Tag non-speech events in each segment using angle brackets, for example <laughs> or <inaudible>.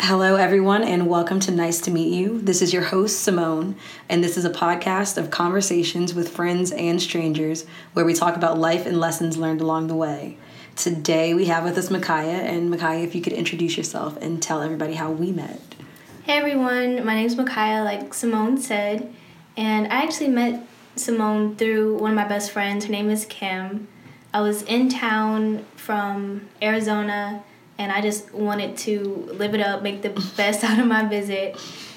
Hello, everyone, and welcome to Nice to Meet You. This is your host, Simone, and this is a podcast of conversations with friends and strangers where we talk about life and lessons learned along the way. Today, we have with us Makiah, and Makiah, if you could introduce yourself and tell everybody how we met. Hey everyone, my name is Makiah, like Simone said, and I actually met Simone through one of my best friends. Her name is Kim. I was in town from Arizona and I just wanted to live it up, make the <laughs> best out of my visit.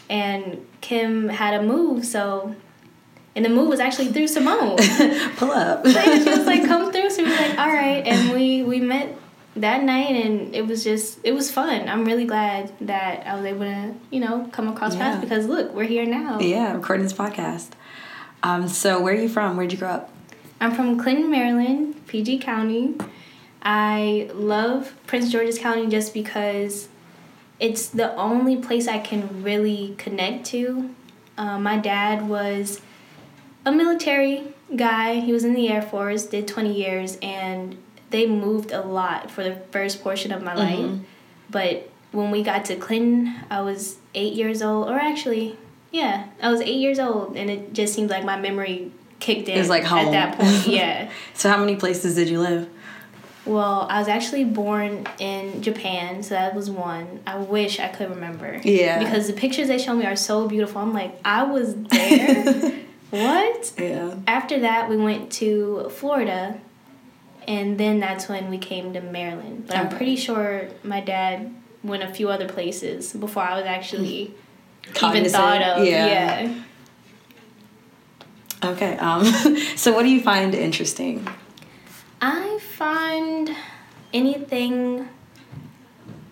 And Kim had a move, so and the move was actually through Simone. <laughs> Pull up. <laughs> so she was like, "Come through." So we were like, "All right," and we we met that night, and it was just it was fun. I'm really glad that I was able to you know come across Yeah. paths because look, we're here now. Yeah, recording this podcast. Um, so, where are you from? Where'd you grow up? I'm from Clinton, Maryland, PG County. I love Prince George's County just because it's the only place I can really connect to. Uh, my dad was a military guy. He was in the Air Force, did 20 years, and they moved a lot for the first portion of my life. But when we got to Clinton, I was eight years old, or actually, yeah, I was eight years old, and it just seemed like my memory kicked in It was like home. at that point. Yeah. <laughs> So, how many places did you live? Well, I was actually born in Japan, so that was one. I wish I could remember. Yeah. Because the pictures they show me are so beautiful. I'm like, I was <laughs> there. what? Yeah. After that, we went to Florida, and then that's when we came to Maryland. But I'm pretty sure my dad went a few other places before I was actually even thought of. Yeah. yeah. Okay. Um, <laughs> so, what do you find interesting? I find anything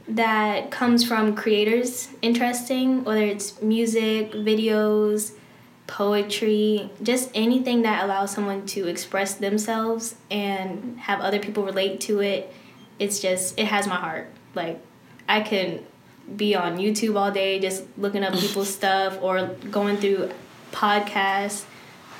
that comes from creators interesting, whether it's music, videos, poetry, just anything that allows someone to express themselves and have other people relate to it. It's just, it has my heart. Like, I can be on YouTube all day just looking up people's <laughs> stuff or going through podcasts,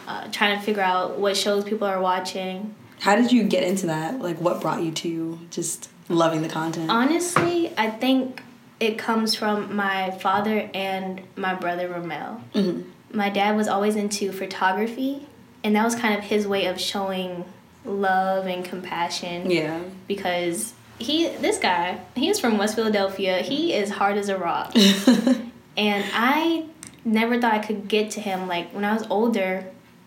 uh, trying to figure out what shows people are watching. How did you get into that? Like, what brought you to just loving the content? Honestly, I think it comes from my father and my brother Romel. Mhm. My dad was always into photography, and that was kind of his way of showing love and compassion Yeah. because he this guy, he is from West Philadelphia. He is hard as a rock. <laughs> and I never thought I could get to him like when I was older,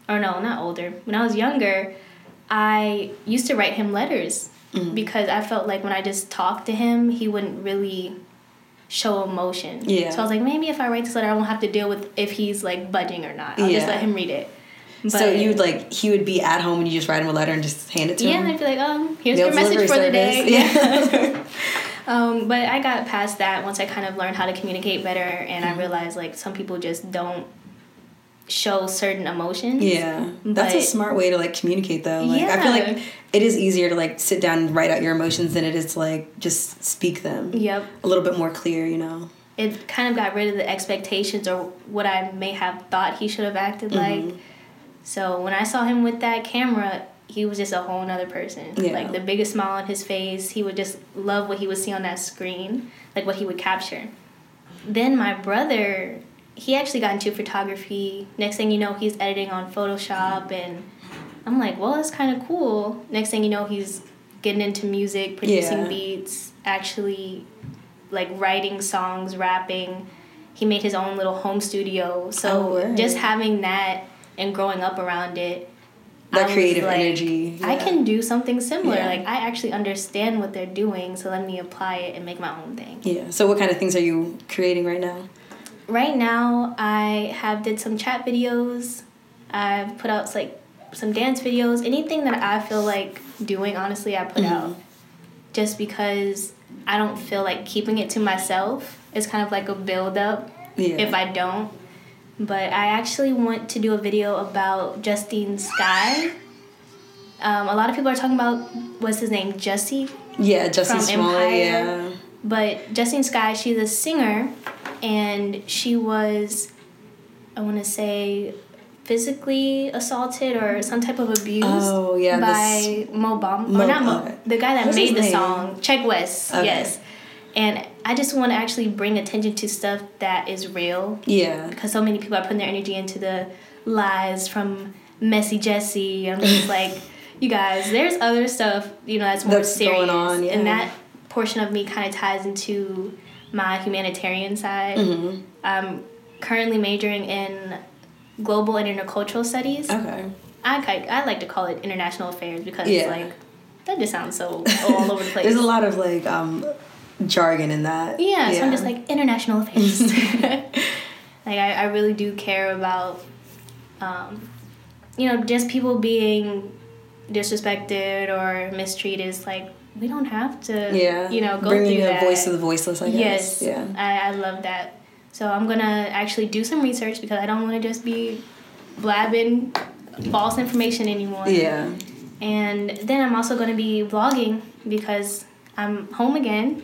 or no, not older. When I was younger, I used to write him letters Mm-hmm. because I felt like when I just talked to him, he wouldn't really show emotion. Yeah. So I was like, maybe if I write this letter, I won't have to deal with if he's like budging or not. I'll just let him read it. so you'd like he would be at home and you just write him a letter and just hand it to him? yeah, him. and I'd be like, um, here's your message for the day. Yeah. <laughs> <laughs> um, but I got past that once I kind of learned how to communicate better, and Mm-hmm. I realized like some people just don't show certain emotions. Yeah, that's a smart way to like communicate though. Like I feel like it is easier to like sit down and write out your emotions than it is to like just speak them Yep. a little bit more clear. You know. It kind of got rid of the expectations or what I may have thought he should have acted Mm-hmm. like. So when I saw him with that camera, he was just a whole nother person. Yeah. Like the biggest smile on his face. He would just love what he would see on that screen, like what he would capture. Then my brother, he actually got into photography. Next thing you know, he's editing on Photoshop, and I'm like, well, that's kind of cool. Next thing you know, he's getting into music, producing Yeah. beats, actually like writing songs, rapping. He made his own little home studio. Oh, So word. just having that and growing up around it, That I creative like, energy. I can do something similar. Yeah. Like I actually understand what they're doing, so let me apply it and make my own thing. Yeah. So what kind of things are you creating right now? Right now, I have did some chat videos. I've put out like some dance videos. Anything that I feel like doing, honestly, I put Mm-hmm. out. Just because I don't feel like keeping it to myself. It's kind of like a build up Yeah. if I don't. But I actually want to do a video about Justine Skye. Um, a lot of people are talking about what's his name, Jussie. yeah, from Smollett. Yeah. But Justine Skye, she's a singer, and she was, I want to say, physically assaulted or some type of abuse Oh, yeah, by Mo Bamba. Mo- or not Mo, the guy that What's made the name? song, Sheck Wes. Okay. Yes, and I just want to actually bring attention to stuff that is real Yeah. because so many people are putting their energy into the lies from Messy Jussie. I'm just <laughs> like, you guys, there's other stuff, you know, that's more That's serious. going on, yeah. And that portion of me kind of ties into my humanitarian side. Mm-hmm. I'm currently majoring in global and intercultural studies. Okay. I, I like to call it international affairs because, Yeah. like, that just sounds so all over the <laughs> place. There's a lot of like um, jargon in that. Yeah, so I'm just like international affairs. <laughs> <laughs> like I, I really do care about, um, you know, just people being disrespected or mistreated. It's like we don't have to, yeah, you know, go bringing through a that. voice of the voiceless. I guess. yes, Yeah. I, I love that. So I'm gonna actually do some research because I don't want to just be blabbing false information anymore. Yeah. And then I'm also going to be vlogging because I'm home again,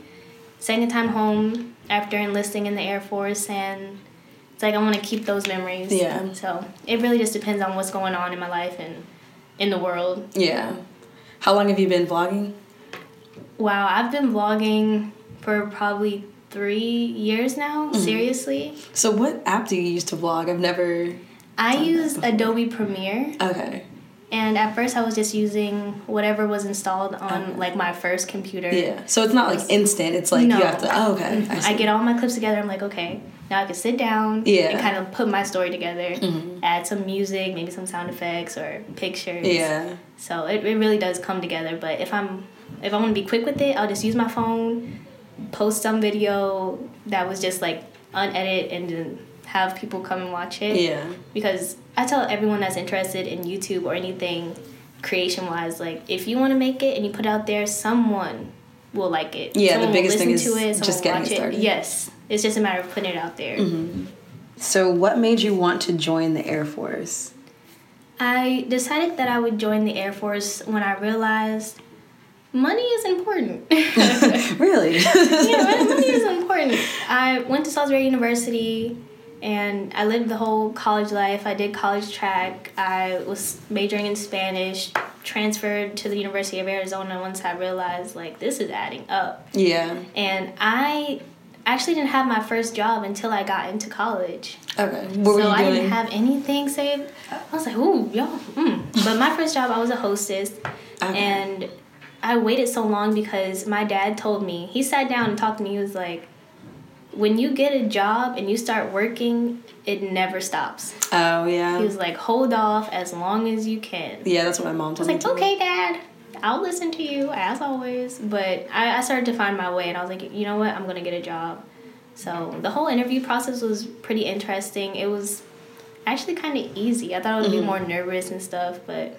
second time home after enlisting in the Air Force, and it's like I want to keep those memories. Yeah. So it really just depends on what's going on in my life and in the world. Yeah. How long have you been vlogging? Wow, I've been vlogging for probably three years now, Mm-hmm. seriously. So what app do you use to vlog? I've never. I use. Adobe Premiere, Okay. and at first I was just using whatever was installed on like my first computer. Yeah. So it's not like instant. It's like No. you have to. Oh, okay. I, see. get all my clips together. I'm like, okay, now I can sit down Yeah. and kind of put my story together, Mhm. add some music, maybe some sound effects or pictures. Yeah. So it, it really does come together. But if I'm if I want to be quick with it, I'll just use my phone, post some video that was just like unedited, and then have people come and watch it. Yeah. Because I tell everyone that's interested in YouTube or anything creation wise, like if you want to make it and you put it out there, someone will like it. Yeah, the Someone will biggest thing is to it, just getting watch it started. Yes, it's just a matter of putting it out there. Mm-hmm. So what made you want to join the Air Force? I decided that I would join the Air Force when I realized money is important. <laughs> <laughs> really? yeah, money money is important. I went to Salisbury University and I lived the whole college life. I did college track. I was majoring in Spanish, transferred to the University of Arizona once I realized like this is adding up. yeah. And I actually didn't have my first job until I got into college. Okay. What were so I didn't have anything saved. I was like, ooh, yo, mm. But my first job, I was a hostess, Okay. and I waited so long because my dad told me. He sat down and talked to me. He was like, when you get a job and you start working, it never stops. oh yeah. He was like, hold off as long as you can. yeah, that's what my mom told me. I was like, okay, dad. I'll listen to you as always. But I, I started to find my way, and I was like, you know what? I'm gonna get a job. So the whole interview process was pretty interesting. It was actually kind of easy. I thought it would Mm-hmm. be more nervous and stuff, but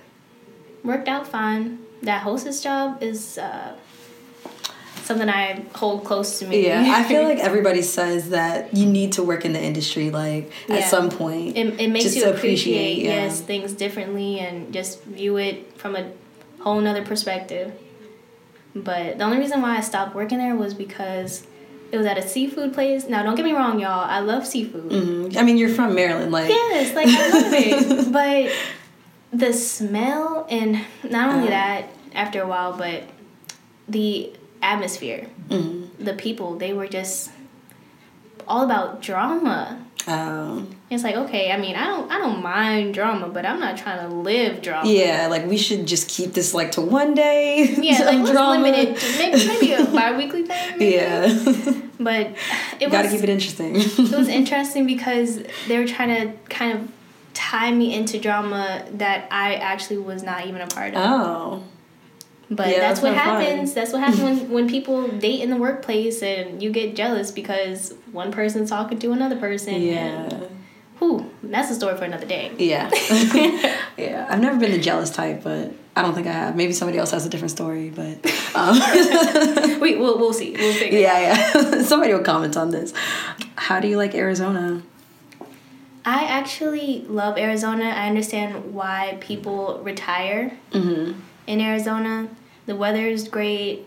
worked out fine. That hostess job is uh, something I hold close to me. Yeah, I feel <laughs> like everybody says that you need to work in the industry, like at some point. it, it makes you to appreciate, yeah. yes things differently and just view it from a whole nother perspective but the only reason why i stopped working there was because it was at a seafood place now don't get me wrong y'all i love seafood Mhm. I mean, you're from Maryland, like yes like i love it <laughs> but the smell and not only Uh. that after a while but the atmosphere mhm. the people they were just all about drama um, it's like okay, I mean, I don't, I don't mind drama, but I'm not trying to live drama. yeah, like we should just keep this like to one day. <laughs> yeah, like drama. limit it maybe, maybe a <laughs> bi-weekly thing. maybe. Yeah, but <laughs> it was gotta was keep it interesting. it was interesting because they were trying to kind of tie me into drama that I actually was not even a part of. oh, But Yeah, that's, that's what no fun. happens. That's what happens when, <laughs> when people date in the workplace and you get jealous because one person's talking to another person. And, yeah, whew, that's a story for another day. yeah, <laughs> <laughs> yeah. I've never been the jealous type, but I don't think I have. Maybe somebody else has a different story, but um, we, we'll, we'll see. We'll figure yeah, yeah. somebody will comment on this. How do you like Arizona? I actually love Arizona. I understand why people retire Mm-hmm. in Arizona. The weather is great.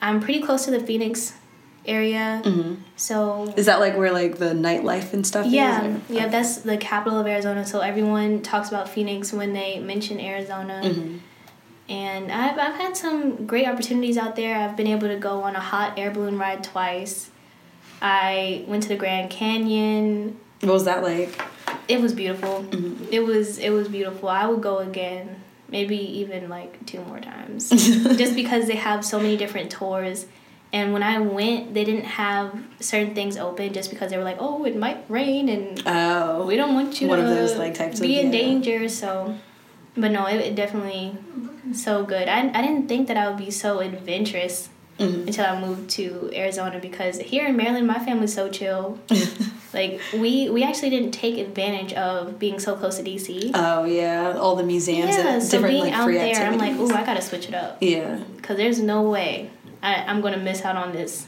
I'm pretty close to the Phoenix area, Mm-hmm. so Is that like where like the nightlife and stuff yeah, is? yeah, that's the capital of Arizona. So everyone talks about Phoenix when they mention Arizona. Mhm. And I've, I've had some great opportunities out there. I've been able to go on a hot air balloon ride twice. I went to the Grand Canyon. What was that like? It was beautiful. It was it was beautiful. I would go again, maybe even like two more times, <laughs> just because they have so many different tours. And when I went, they didn't have certain things open just because they were like, "Oh, it might rain, and Oh, we don't want you One to of those, like, types be of- in yeah. danger." So, but no, it, it definitely so good. I I didn't think that I would be so adventurous Mhm. until I moved to Arizona because here in Maryland, my family's so chill. <laughs> like we we actually didn't take advantage of being so close to DC. Oh yeah, all the museums yeah, and so different being like out there, I'm like, activities. ooh, I gotta switch it up yeah, because there's no way I, I'm gonna miss out on this.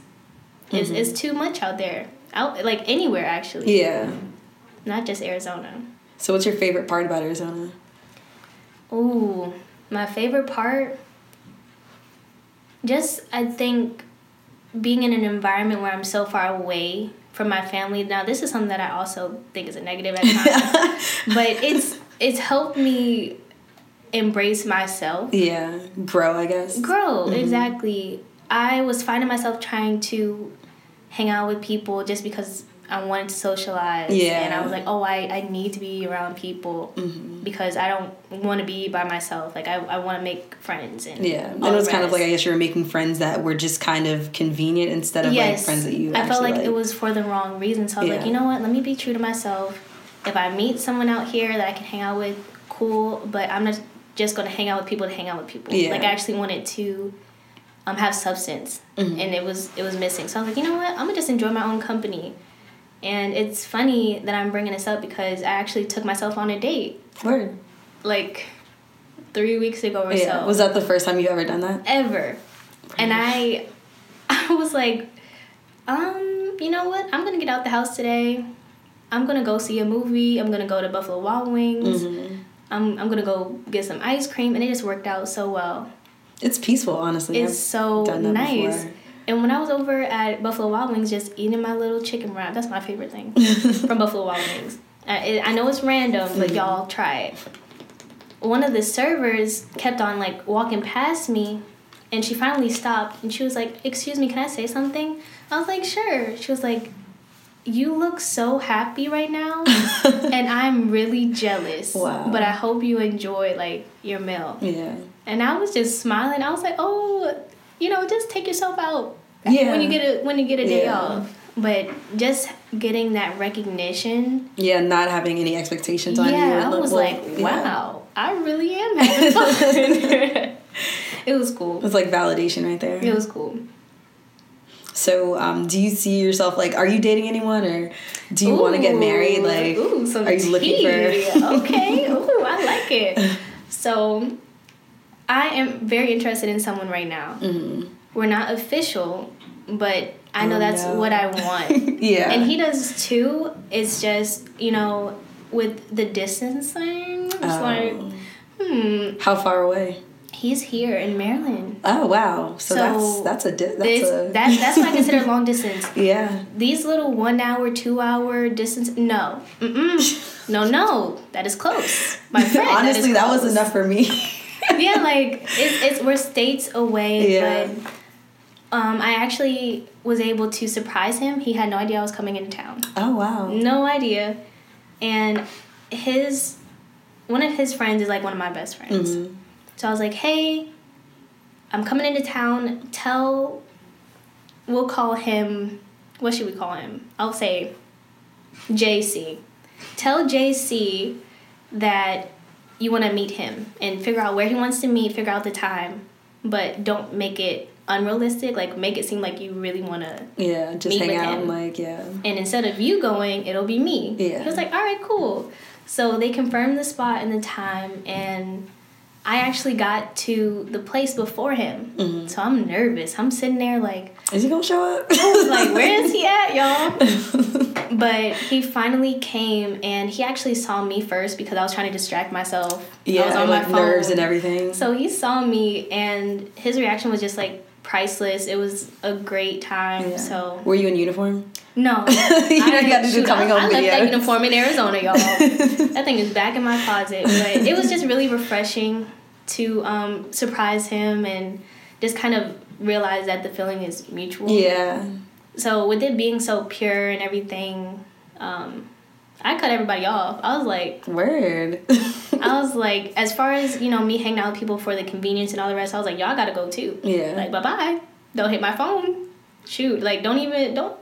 It's, Mhm. it's too much out there. Out like anywhere actually, yeah. not just Arizona. So what's your favorite part about Arizona? Ooh, my favorite part. Just I think being in an environment where I'm so far away from my family. Now this is something that I also think is a negative at times, <laughs> but it's it's helped me embrace myself, Yeah, grow, I guess. grow mm-hmm. exactly. I was finding myself trying to hang out with people just because I wanted to socialize. Yeah. And I was like, oh, I, I need to be around people Mhm. because I don't want to be by myself. Like I, I want to make friends and Yeah, and it was kind of like I guess you were making friends that were just kind of convenient instead of like friends that you. I felt actually like, it was for the wrong reason. So I was like, you know what? Let me be true to myself. If I meet someone out here that I can hang out with, cool. But I'm not just gonna hang out with people to hang out with people. Yeah. Like I actually wanted to um, have substance, Mhm. and it was it was missing. So I was like, you know what? I'm gonna just enjoy my own company. And it's funny that I'm bringing this up because I actually took myself on a date Word. like three weeks ago or Yeah. so. Was that the first time you ever done that? ever. And I <laughs> I was like, um, you know what? I'm gonna get out the house today. I'm gonna go see a movie. I'm gonna go to Buffalo Wild Wings. Mhm. I'm I'm gonna go get some ice cream and it just worked out so well. It's peaceful, honestly. It's I've so nice. before. And when I was over at Buffalo Wild Wings, just eating my little chicken wrap, that's my favorite thing <laughs> from Buffalo Wild Wings. I, I know it's random, but Mhm. y'all try it. One of the servers kept on like walking past me, and she finally stopped and she was like, "Excuse me, can I say something?" I was like, "Sure." She was like, "You look so happy right now, <laughs> and I'm really jealous. Wow. But I hope you enjoy like your meal." yeah. And I was just smiling. I was like, "Oh, you know, just take yourself out Yeah. when you get a when you get a day Yeah. off." But just getting that recognition, Yeah, not having any expectations on you. yeah, I was like, yeah. "Wow, I really am having <laughs> fun." <laughs> it was cool. It's like validation right there. It was cool. So, um, do you see yourself like? Are you dating anyone, or do you want to get married? Like, ooh, are you looking tea. for? <laughs> okay, ooh, I like it. So, I am very interested in someone right now. Mhm. We're not official, but I know Oh, that's no. what I <laughs> want. yeah. And he does too. It's just, you know, with the distance thing, it's Oh. like, hmm, How far away? he's here in Maryland. Oh wow! So, So, that's that's a di- that's a that, that's what I <laughs> consider long distance. yeah. These little one hour, two hour distance, no. Mm-mm. <laughs> No, no. That is close. My friend. Honestly, that, was enough for me. Yeah, like, it's, it's, we're states away, Yeah. but um, I actually was able to surprise him. He had no idea I was coming into town. oh wow! No idea. And his one of his friends is like one of my best friends. Mhm. So I was like, "Hey, I'm coming into town. Tell we'll call him what should we call him? I'll say JC. Tell JC that you want to meet him and figure out where he wants to meet, figure out the time, but don't make it unrealistic. Like make it seem like you really want to Yeah, just hang out him. like yeah. and instead of you going, it'll be me. Yeah. He was like, all right, cool. So they confirmed the spot and the time, and I actually got to the place before him. Mhm. So I'm nervous. I'm sitting there like, Is he gonna show up? I was like, where is he at, y'all? <laughs> But he finally came, and he actually saw me first because I was trying to distract myself. I was yeah, on my like nerves and everything. So he saw me, and his reaction was just like priceless. It was a great time. Yeah. So Were you in uniform? no, <laughs> you know, you got to do coming I, home I left that uniform in Arizona, y'all. <laughs> that thing is back in my closet, but it was just really refreshing. To um, surprise him and just kind of realize that the feeling is mutual. Yeah. So with it being so pure and everything, um, I cut everybody off. I was like, Word. <laughs> I was like, <laughs> as far as you know, me hanging out with people for the convenience and all the rest, I was like, y'all gotta go too. Yeah. Like, bye bye. Don't hit my phone. Shoot. Like, don't even don't.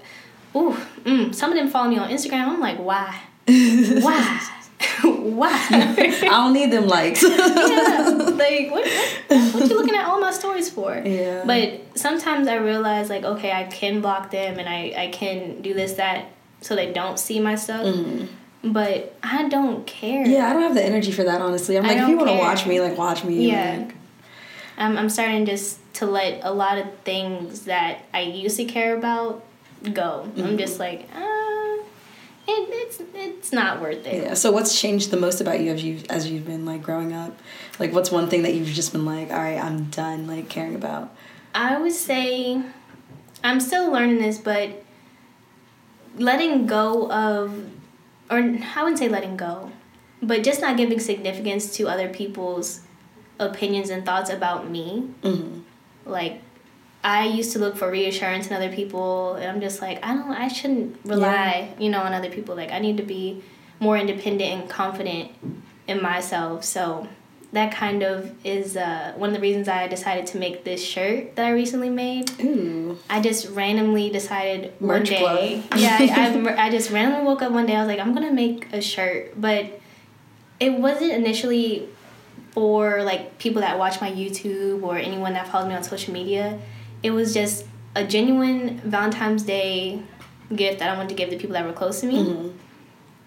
Ooh. Mm. Some of them follow me on Instagram. I'm like, why? <laughs> Why? <laughs> why? <laughs> I don't need them likes. <laughs> yeah. Like, what, what? What you looking at all my stories for? Yeah. But sometimes I realize, like, okay, I can block them and I I can do this that so they don't see my stuff. But I don't care. Yeah, I don't have the energy for that, honestly. I'm like, if you want to watch me, like, watch me. Yeah. Like, I'm, I'm starting just to let a lot of things that I used to care about go. Mm-hmm. I'm just like, uh, it, it's it's not worth it. yeah. So, what's changed the most about you as you as you've been like growing up? Like, what's one thing that you've just been like, all right, I'm done like caring about? I would say I'm still learning this, but letting go of, or I wouldn't say letting go, but just not giving significance to other people's opinions and thoughts about me. Mm-hmm. Like, I used to look for reassurance in other people, and I'm just like, I don't, I shouldn't rely, you know, on other people. Like, I need to be more independent and confident in myself. So that kind of is uh, one of the reasons I decided to make this shirt that I recently made. Ooh. I just randomly decided one day. plug. <laughs> yeah, I, I, <laughs> I just randomly woke up one day. I was like, I'm gonna make a shirt, but it wasn't initially for like people that watch my YouTube or anyone that follows me on social media. It was just a genuine Valentine's Day gift that I wanted to give to people that were close to me. Mm-hmm.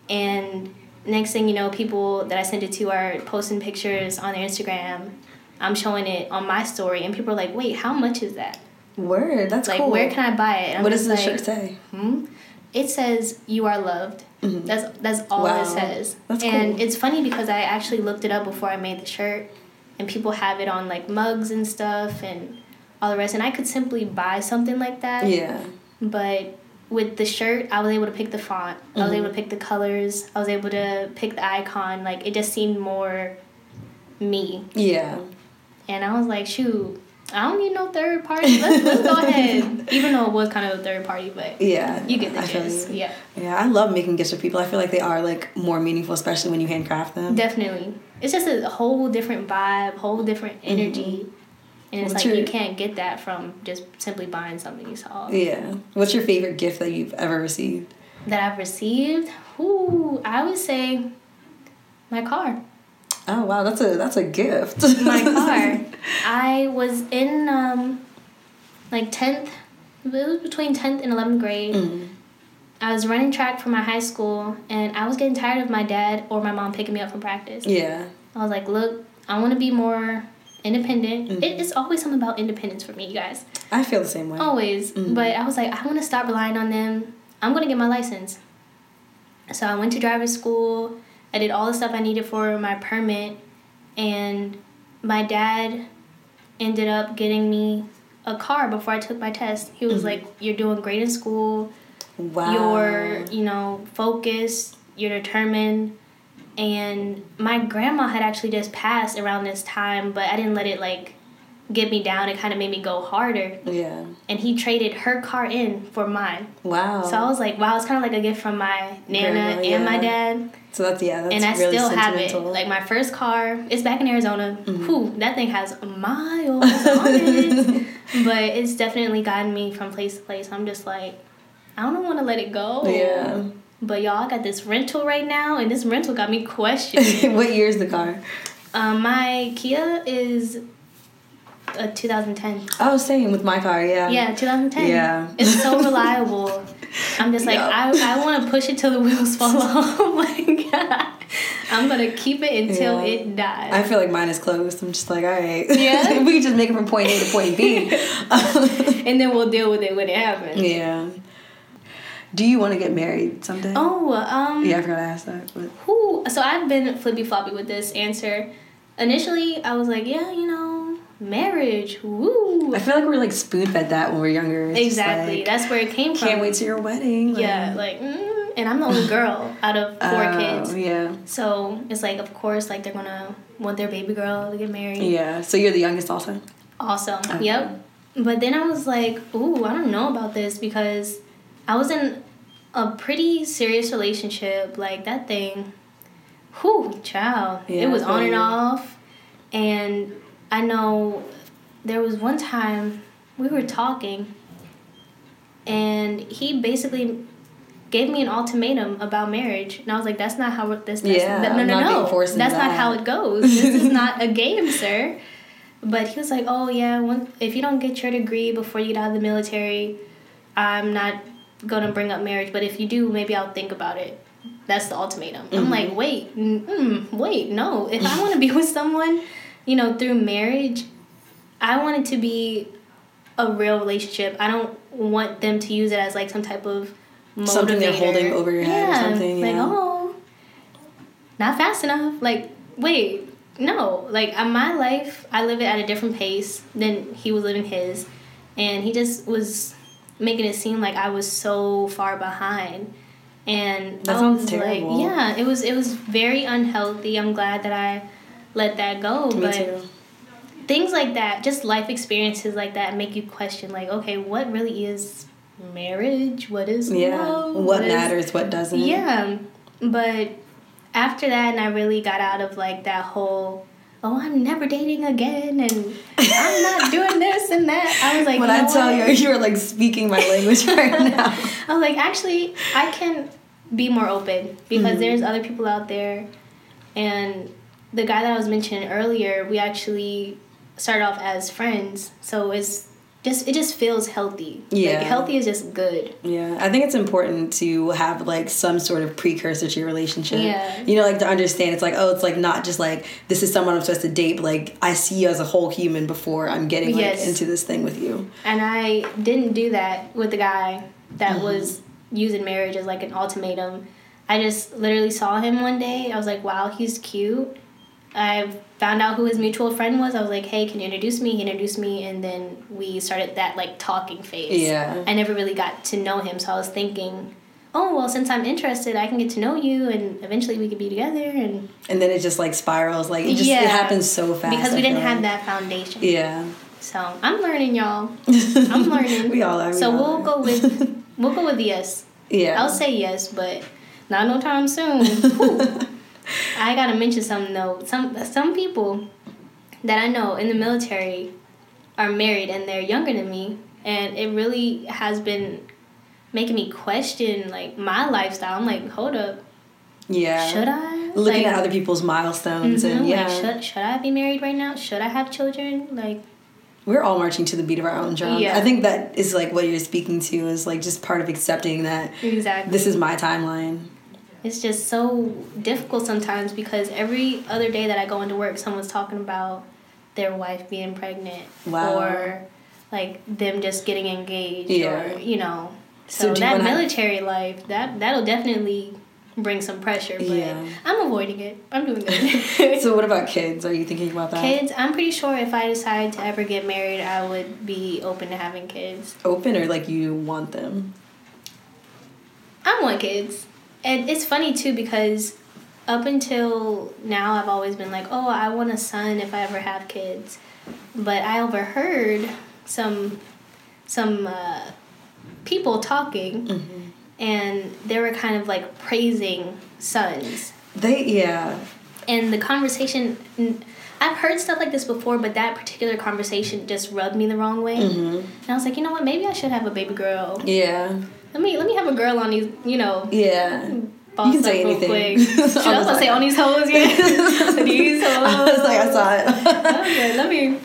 And next thing you know, people that I sent it to are posting pictures on their Instagram. I'm showing it on my story, and people are like, "Wait, how much is that? Word. That's like, cool. where can I buy it?" What does the like, shirt say? Hmm? It says you are loved. Mhm. That's that's all Wow. it says. That's and cool. it's funny because I actually looked it up before I made the shirt, and people have it on like mugs and stuff and all the rest. And I could simply buy something like that. Yeah. But with the shirt, I was able to pick the font. I was Mhm. able to pick the colors. I was able to pick the icon. Like it just seemed more me. Yeah. And I was like, shoot, I don't need no third party. Let's, let's go <laughs> ahead. Even though it was kind of a third party, but Yeah. you get the gist. Yeah. Yeah, I love making gifts for people. I feel like they are like more meaningful, especially when you handcraft them. Definitely. It's just a whole different vibe, whole different energy. And it's What's like your- you can't get that from just simply buying something you saw. Yeah. What's your favorite gift that you've ever received? That I've received, ooh, I would say my car. Oh wow, that's a that's a gift. My <laughs> car. I was in um like tenth it was between tenth and eleventh grade. Mm. I was running track for my high school and I was getting tired of my dad or my mom picking me up from practice. Yeah. I was like, look, I want to be more independent. Mhm. It's always something about independence for me, you guys. I feel the same way. Always. Mhm. But I was like, I want to stop relying on them. I'm going to get my license. So I went to driver's school. I did all the stuff I needed for my permit. And my dad ended up getting me a car before I took my test. He was Mhm. like, You're doing great in school Wow. you're you know focused you're determined and my grandma had actually just passed around this time but i didn't let it like get me down it kind of made me go harder Yeah. and he traded her car in for mine Wow. so i was like wow it's kind of like a gift from my nana Grandma, and my dad So that's yeah. That's and i really still have it like my first car it's back in arizona. Mm-hmm. Whew, that thing has miles on it <laughs> but it's definitely gotten me from place to place i'm just like i don't want to let it go Yeah. But y'all I got this rental right now, and this rental got me <laughs> questioning. what year is the car? um, my Kia is a 2010. Oh, same with my car. Yeah. Yeah, 2010. Yeah. It's so <laughs> reliable. I'm just like, Yup. I, I want to push it till the wheels fall <laughs> off. like, I'm going to keep it until Yeah. it dies. I feel like mine is closed. I'm just like, all right. Yeah? we can just make it from point A to point B. and then we'll deal with it when it happens. yeah. Do you want to get married someday? Oh, um, Yeah, I forgot to ask that. But who? So I've been flippy floppy with this answer. Initially, I was like, yeah, you know, marriage, woo. I feel like we're like spoon fed that when we're younger. It's Exactly. like, That's where it came from. can't wait to your wedding. like- Yeah, like, mm, and I'm the only <laughs> girl out of four Oh, kids. Yeah. So it's like, of course, like they're gonna want their baby girl to get married. Yeah. So you're the youngest also? Awesome. Okay. Yep. But then I was like, ooh, I don't know about this because I was in a pretty serious relationship. Like that thing, whew, child. Yeah, it was on and off. And I know there was one time we were talking and he basically gave me an ultimatum about marriage and i was like that's not how this that's, Yeah, that, no no not no that's not how it goes this is <laughs> not a game sir but he was like oh yeah one, if you don't get your degree before you get out of the military i'm not gonna bring up marriage but if you do maybe i'll think about it that's the ultimatum i'm Mhm. like wait mm, wait no if i want to be <laughs> with someone you know through marriage i want it to be a real relationship i don't want them to use it as like some type of motivator. Something they're holding over your head or Yeah, something, like yeah. oh not fast enough like wait no like uh, my life i live it at a different pace than he was living his and he just was making it seem like i was so far behind and That I sounds was terrible. like yeah it was it was very unhealthy i'm glad that i let that go Me but too. things like that just life experiences like that make you question like okay what really is marriage what is Yeah. love What matters, what doesn't. yeah but after that and i really got out of like that whole oh i'm never dating again and i'm not doing this and that i was like when I tell you, you're like speaking my language right <laughs> now. I was like, actually, I can be more open because Mhm. there's other people out there, and the guy that I was mentioning earlier, we actually started off as friends, so it's just it just feels healthy. Yeah. like, healthy is just good. Yeah, I think it's important to have like some sort of precursor to your relationship. Yeah. You know, like to understand it's like, oh, it's like not just like this is someone I'm supposed to date, but like I see you as a whole human before I'm getting like Yes. into this thing with you. And I didn't do that with the guy that Mm-hmm. was using marriage as like an ultimatum. I just literally saw him one day. I was like, wow, he's cute. I found out who his mutual friend was. I was like, hey, can you introduce me? He introduced me, and then we started that like talking phase. Yeah. I never really got to know him, so I was thinking, oh, well, since I'm interested, I can get to know you, and eventually we could be together. And And then it just like spirals, like it just Yeah. it happens so fast. because we didn't have that foundation. Yeah. So I'm learning, y'all. <laughs> I'm learning. we all are. we So all we'll are. go with <laughs> we'll go with yes. Yeah. I'll say yes, but not no time soon. <laughs> I gotta mention something though. Some some people that I know in the military are married and they're younger than me, and it really has been making me question like my lifestyle. I'm like, hold up, yeah. should I? Looking like, at other people's milestones mhm, and yeah. like, should should I be married right now? Should I have children? Like, we're all marching to the beat of our own drum. Yeah. I think that is like what you're speaking to is like just part of accepting that exactly. this is my timeline. It's just so difficult sometimes because every other day that I go into work, someone's talking about their wife being pregnant Wow. or like them just getting engaged Yeah. or you know. So So, that have- military life that that'll definitely bring some pressure, but Yeah. I'm avoiding it. I'm doing good. <laughs> So what about kids? Are you thinking about that? kids, I'm pretty sure if I decide to ever get married, I would be open to having kids. Open or like you want them? I want kids. And it's funny too because up until now I've always been like, "Oh, I want a son if I ever have kids." But I overheard some some uh, people talking Mm-hmm. and they were kind of like praising sons. They yeah. And the conversation I've heard stuff like this before, but that particular conversation just rubbed me the wrong way. Mm-hmm. And I was like, "You know what? Maybe I should have a baby girl. Yeah. Let me let me have a girl on these, you know, Yeah. boss can say anything. <laughs> I was gonna like- say on these hoes, yeah. <laughs> these hoes. I was like I saw it. Okay, let me.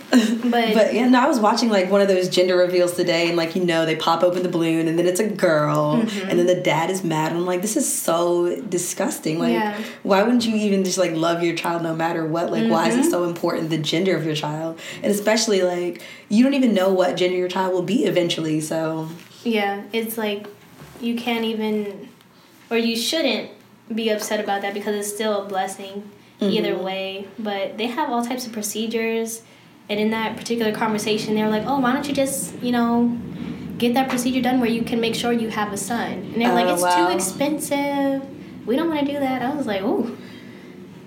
But, But yeah, no, I was watching like one of those gender reveals today, and like you know, they pop open the balloon, and then it's a girl, Mm-hmm. and then the dad is mad. And I'm like, this is so disgusting. Like, Yeah. why wouldn't you even just like love your child no matter what? Like, why Mm-hmm. is it so important the gender of your child? And especially like you don't even know what gender your child will be eventually. So yeah, it's like you can't even, or you shouldn't be upset about that because it's still a blessing either Mm-hmm. way. But they have all types of procedures, and in that particular conversation, they were like, "Oh, why don't you just, you know." get that procedure done where you can make sure you have a son. And they're like, Oh, it's wow. too expensive. We don't want to do that. I was like, ooh,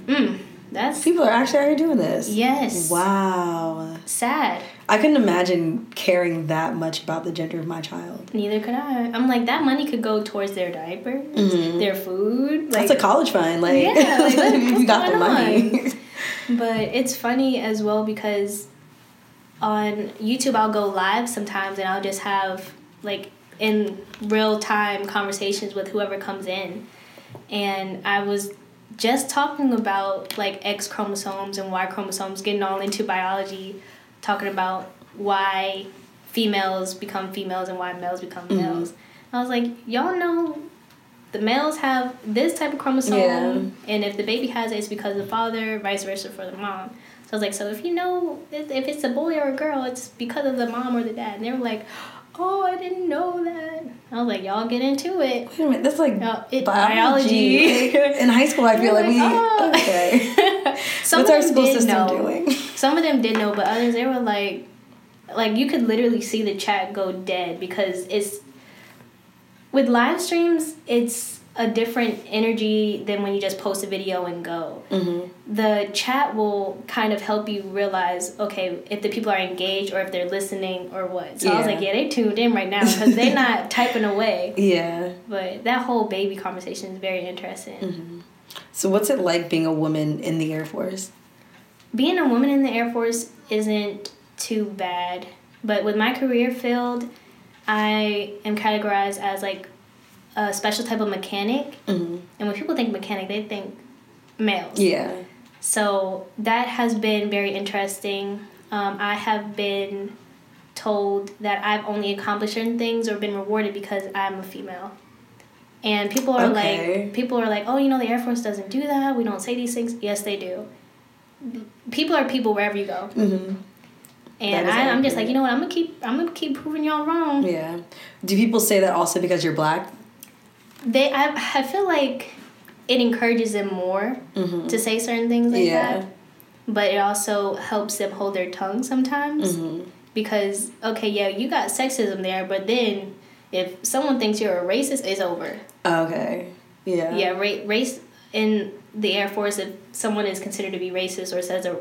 mm, that's People are actually already doing this. yes, Wow. sad. I couldn't imagine caring that much about the gender of my child. Neither could I. I'm like, that money could go towards their diapers, their food. Like, Mm-hmm. That's a college fund. Like, Yeah, like, what- you got the money. But it's funny as well because on YouTube I'll go live sometimes and I'll just have like in real time conversations with whoever comes in. And I was just talking about like X chromosomes and Y chromosomes, getting all into biology, talking about why females become females and why males become Mm-hmm. males. I was like, y'all know the males have this type of chromosome, Yeah. and if the baby has it, it's because of the father, vice versa for the mom. So I was like, so if you know if if it's a boy or a girl, it's because of the mom or the dad. And they were like, oh, I didn't know that. I was like, y'all get into it. Wait a minute, that's like Uh, it- biology. biology. <laughs> In high school, I <laughs> feel like we. Oh. Okay. <laughs> <laughs> Some What's of our them school did system know. doing? <laughs> Some of them did know, but others they were like, like you could literally see the chat go dead because it's with live streams. It's a different energy than when you just post a video and go. Mm-hmm. The chat will kind of help you realize, okay, if the people are engaged or if they're listening or what. So I was like, yeah, they tuned in right now because they're <laughs> not typing away. Yeah. But that whole baby conversation is very interesting. Mm-hmm. So, what's it like being a woman in the Air Force? being a woman in the Air Force isn't too bad, but with my career field, I am categorized as like a special type of mechanic. Mm-hmm. And when people think mechanic, they think males. Yeah. So that has been very interesting. Um, I have been told that I've only accomplished certain things or been rewarded because I'm a female. And people are Okay. like, people are like, oh, you know, the Air Force doesn't do that. We don't say these things. Yes, they do. People are people wherever you go. Mm-hmm. And I, I'm just like, you know what? I'm gonna keep, I'm gonna keep proving y'all wrong. Yeah. Do people say that also because you're black? They, I, I feel like it encourages them more Mm-hmm. to say certain things like Yeah. that. But it also helps them hold their tongue sometimes Mm-hmm. because okay, yeah, you got sexism there, but then if someone thinks you're a racist, it's over. Okay. Yeah. Yeah, ra- race in the Air Force, if someone is considered to be racist or says a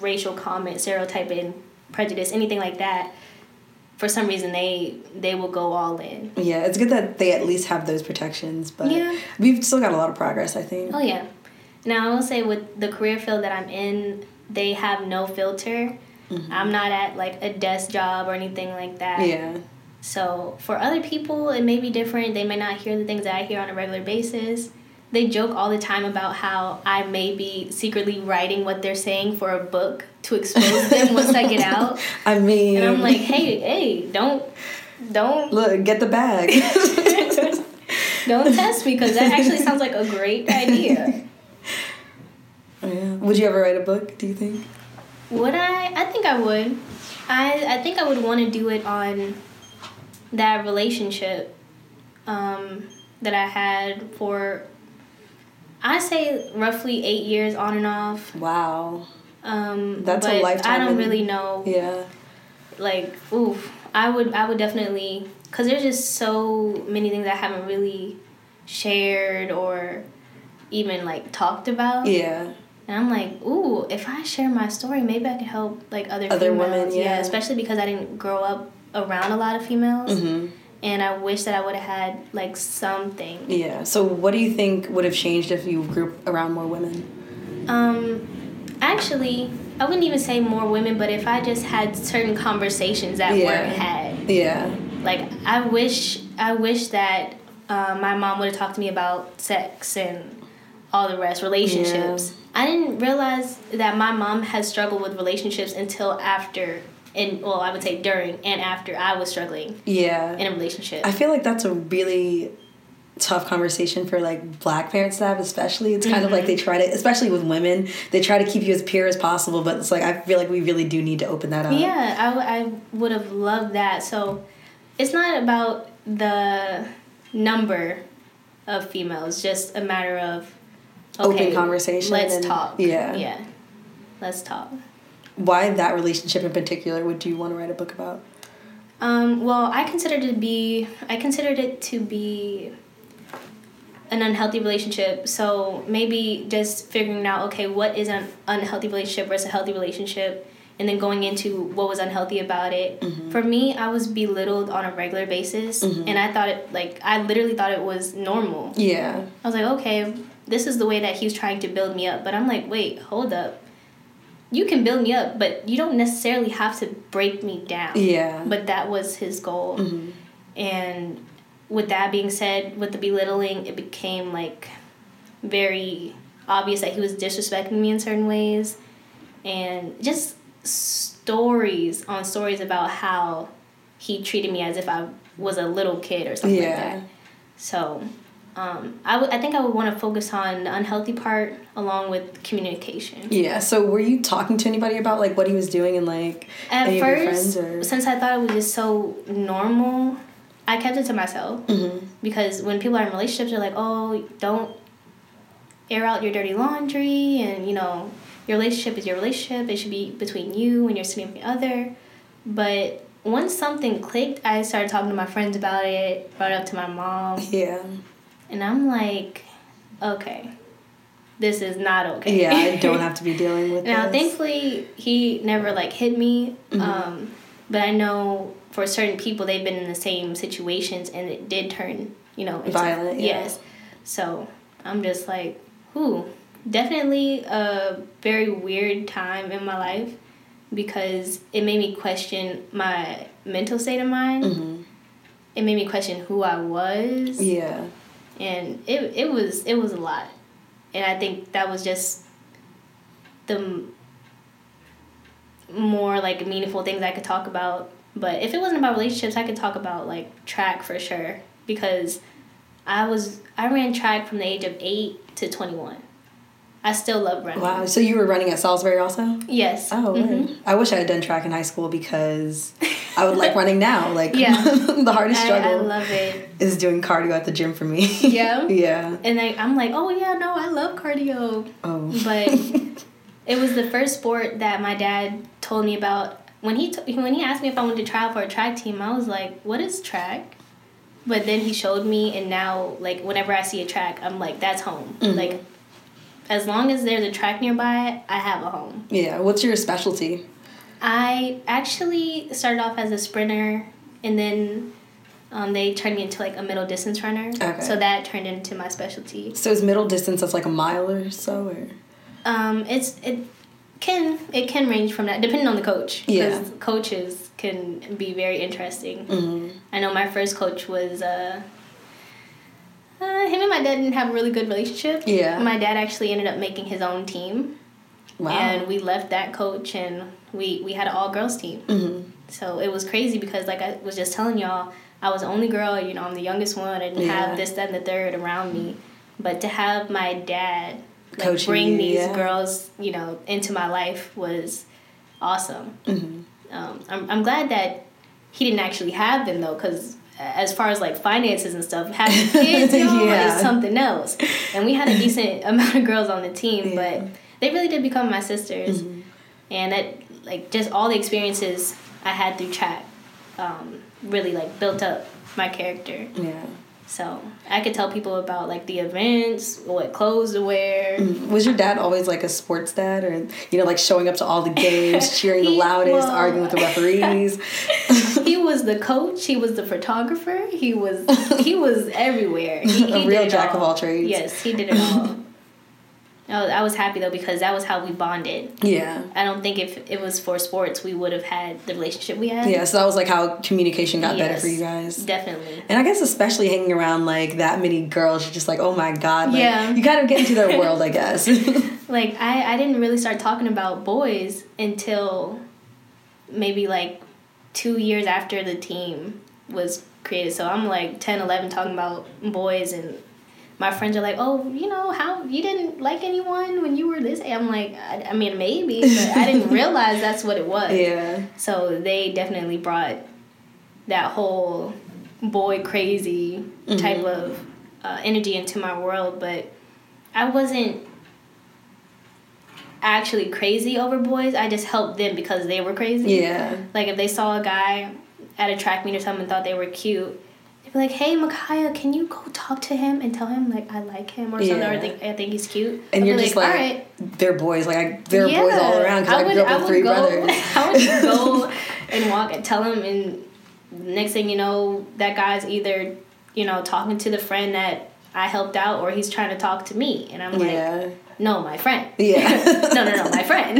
racial comment, stereotyping, prejudice, anything like that, for some reason they they will go all in. Yeah, it's good that they at least have those protections, but Yeah. we've still got a lot of progress, I think. Oh yeah. Now I will say with the career field that I'm in, they have no filter. Mm-hmm. I'm not at like a desk job or anything like that. Yeah. So for other people, it may be different. They may not hear the things that I hear on a regular basis. They joke all the time about how I may be secretly writing what they're saying for a book to expose them once I get out. <laughs> I mean, And I'm like, hey, hey, don't, don't, look, get the bag. <laughs> don't test me because that actually sounds like a great idea. yeah. Would you ever write a book? Do you think? Would I? I think I would. I I think I would want to do it on that relationship um, that I had for I say roughly eight years on and off. Wow. Um, That's a lifetime I don't really know. Yeah. Like, oof, I would I would definitely because there's just so many things I haven't really shared or even like talked about. Yeah. And I'm like, ooh, if I share my story, maybe I can help like other Other females. women, yeah. especially because I didn't grow up around a lot of females, Mm-hmm. and I wish that I would have had like something. Yeah. So, what do you think would have changed if you grew around more women? Um, actually, I wouldn't even say more women, but if I just had certain conversations that Yeah. weren't had, Yeah. like I wish, I wish that uh, my mom would have talked to me about sex and all the rest, relationships. I didn't realize that my mom had struggled with relationships until after, and well, I would say during and after I was struggling Yeah. in a relationship. I feel like that's a really tough conversation for like black parents to have especially it's kind of like they mm-hmm. try to especially with women they try to keep you as pure as possible but it's like i feel like we really do need to open that up Yeah, I, w- I would have loved that. So it's not about the number of females, just a matter of Open conversation Let's and- talk. yeah. Yeah. Let's talk. Why that relationship in particular would you want to write a book about Um, well, I considered it to be I considered it to be an unhealthy relationship. So maybe just figuring out okay, what is an unhealthy relationship versus a healthy relationship, and then going into what was unhealthy about it. Mm-hmm. For me, I was belittled on a regular basis, Mhm. and I thought it like I literally thought it was normal. Yeah. I was like, okay, this is the way that he's trying to build me up. But I'm like, wait, hold up. You can build me up, but you don't necessarily have to break me down. Yeah. But that was his goal. Mhm. And with that being said, with the belittling, it became like very obvious that he was disrespecting me in certain ways. And just stories on stories about how he treated me as if I was a little kid or something like that. So um, I would- I think I would want to focus on the unhealthy part along with communication. Yeah. So were you talking to anybody about like what he was doing and like At any of your first, friends or? since I thought it was just so normal, I kept it to myself Mhm. because when people are in relationships, they're like, "Oh, don't air out your dirty laundry," and you know, your relationship is your relationship. It should be between you and your significant other. But once something clicked, I started talking to my friends about it, brought it up to my mom, Yeah. And I'm like, "Okay, this is not okay." Yeah. I <laughs> don't have to be dealing with Now, this. thankfully, he never like hit me. Mhm. Um, but I know for certain people, they've been in the same situations, and it did turn, you know, into, Violent, yeah. Yes. So I'm just like, who? Definitely a very weird time in my life because it made me question my mental state of mind. Mhm. It made me question who I was Yeah. And it it was it was a lot, and I think that was just the more like meaningful things I could talk about. But if it wasn't about relationships, I could talk about like track for sure because I was I ran track from the age of eight to twenty one. I still love running. Wow. So you were running at Salisbury also? Yes. Oh, Mhm. word. I wish I had done track in high school because I would like running now. Like <laughs> Yeah. <laughs> the hardest I, struggle I love it. is doing cardio at the gym for me. <laughs> Yeah? yeah. And I, I'm like, oh yeah, no, I love cardio. Oh. But it was the first sport that my dad told me about when he t- when he asked me if I wanted to try out for a track team. I was like, "What is track?" But then he showed me, and now like whenever I see a track, I'm like, "That's home." Mhm. Like, as long as there's a track nearby, I have a home. yeah. What's your specialty? I actually started off as a sprinter, and then um, they turned me into like a middle distance runner. Okay. So that turned into my specialty. So is middle distance that's like a mile or so or Um, it's it can it can range from that depending on the coach. Yeah. coaches can be very interesting. mm I know my first coach was uh, uh, him and my dad didn't have a really good relationship. Yeah. My dad actually ended up making his own team, Wow. and we left that coach and we we had an all girls team. hmm So it was crazy because like I was just telling y'all, I was the only girl. You know, I'm the youngest one. I didn't Yeah. have this, that, and the third around me. But to have my dad like, Coaching bring you, these yeah. girls, you know, into my life was awesome. hmm Um, I'm I'm glad that he didn't actually have them though, because as far as like finances and stuff, having <laughs> kids, y'all, Yeah. is something else. And we had a decent <laughs> amount of girls on the team, Yeah. but they really did become my sisters Mhm. and that like just all the experiences I had through track um, really like built up my character. Yeah. So I could tell people about like the events, what clothes to wear. Mhm. Was your dad always like a sports dad or you know like showing up to all the games, <laughs> cheering the loudest, well- arguing with the referees? <laughs> he was the coach. He was the photographer. He was he was everywhere. <laughs> He, A real jack of all trades. Yes, he did it all. I was, I was happy though because that was how we bonded. yeah. I don't think if it was for sports we would have had the relationship we had. Yeah, so that was like how communication got better for you guys. Definitely. And I guess especially hanging around like that many girls, you're just like, oh my god, like, Yeah. you kind of get into their <laughs> world, I guess. <laughs> Like I, I didn't really start talking about boys until maybe like two years after the team was created. So I'm like 10, 11 talking about boys and my friends are like, oh, you know, how you didn't like anyone when you were this age? I'm like, I, I mean, maybe, but I didn't <laughs> realize that's what it was. yeah. So they definitely brought that whole boy crazy type Mhm. of uh, energy into my world, but I wasn't actually crazy over boys. I just helped them because they were crazy. Yeah. Like if they saw a guy at a track meet or something and thought they were cute, they'd be like, "Hey, Makiah, can you go talk to him and tell him like I like him or something, or I think I think he's cute." And I'd you're just like, "All right." they're boys. Like I, they're boys all around because I, would- grew up with three go, brothers. <laughs> I would <laughs> go and walk and tell him, and next thing you know, that guy's either, you know, talking to the friend that I helped out, or he's trying to talk to me, and I'm like, yeah. no, my friend. Yeah. <laughs> no, no, no, my friend.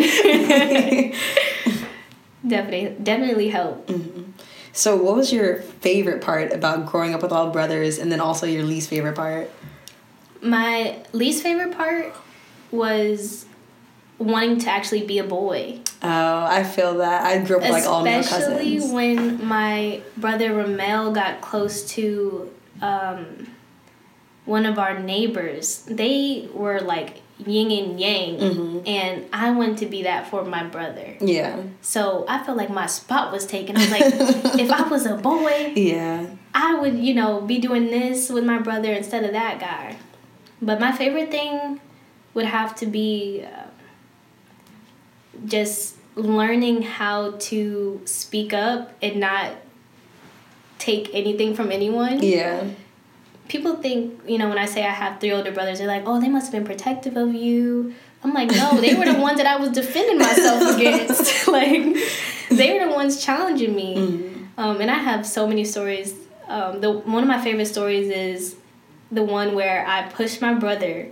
definitely, definitely help. Mm-hmm. So, what was your favorite part about growing up with all brothers, and then also your least favorite part? My least favorite part was wanting to actually be a boy. Oh, I feel that. I grew up with like all male Especially when my brother Ramel got close to um, one of our neighbors. They were like yin and yang, Mm-hmm. and I wanted to be that for my brother. Yeah. So I felt like my spot was taken. I was like, <laughs> if I was a boy, Yeah. I would, you know, be doing this with my brother instead of that guy. But my favorite thing would have to be uh, just learning how to speak up and not take anything from anyone. Yeah. People think, you know, when I say I have three older brothers, they're like, oh, they must have been protective of you. I'm like, no, they were the <laughs> ones that I was defending myself against. <laughs> <laughs> like, they were the ones challenging me. Mm-hmm. Um, and I have so many stories. Um, the one of my favorite stories is the one where I pushed my brother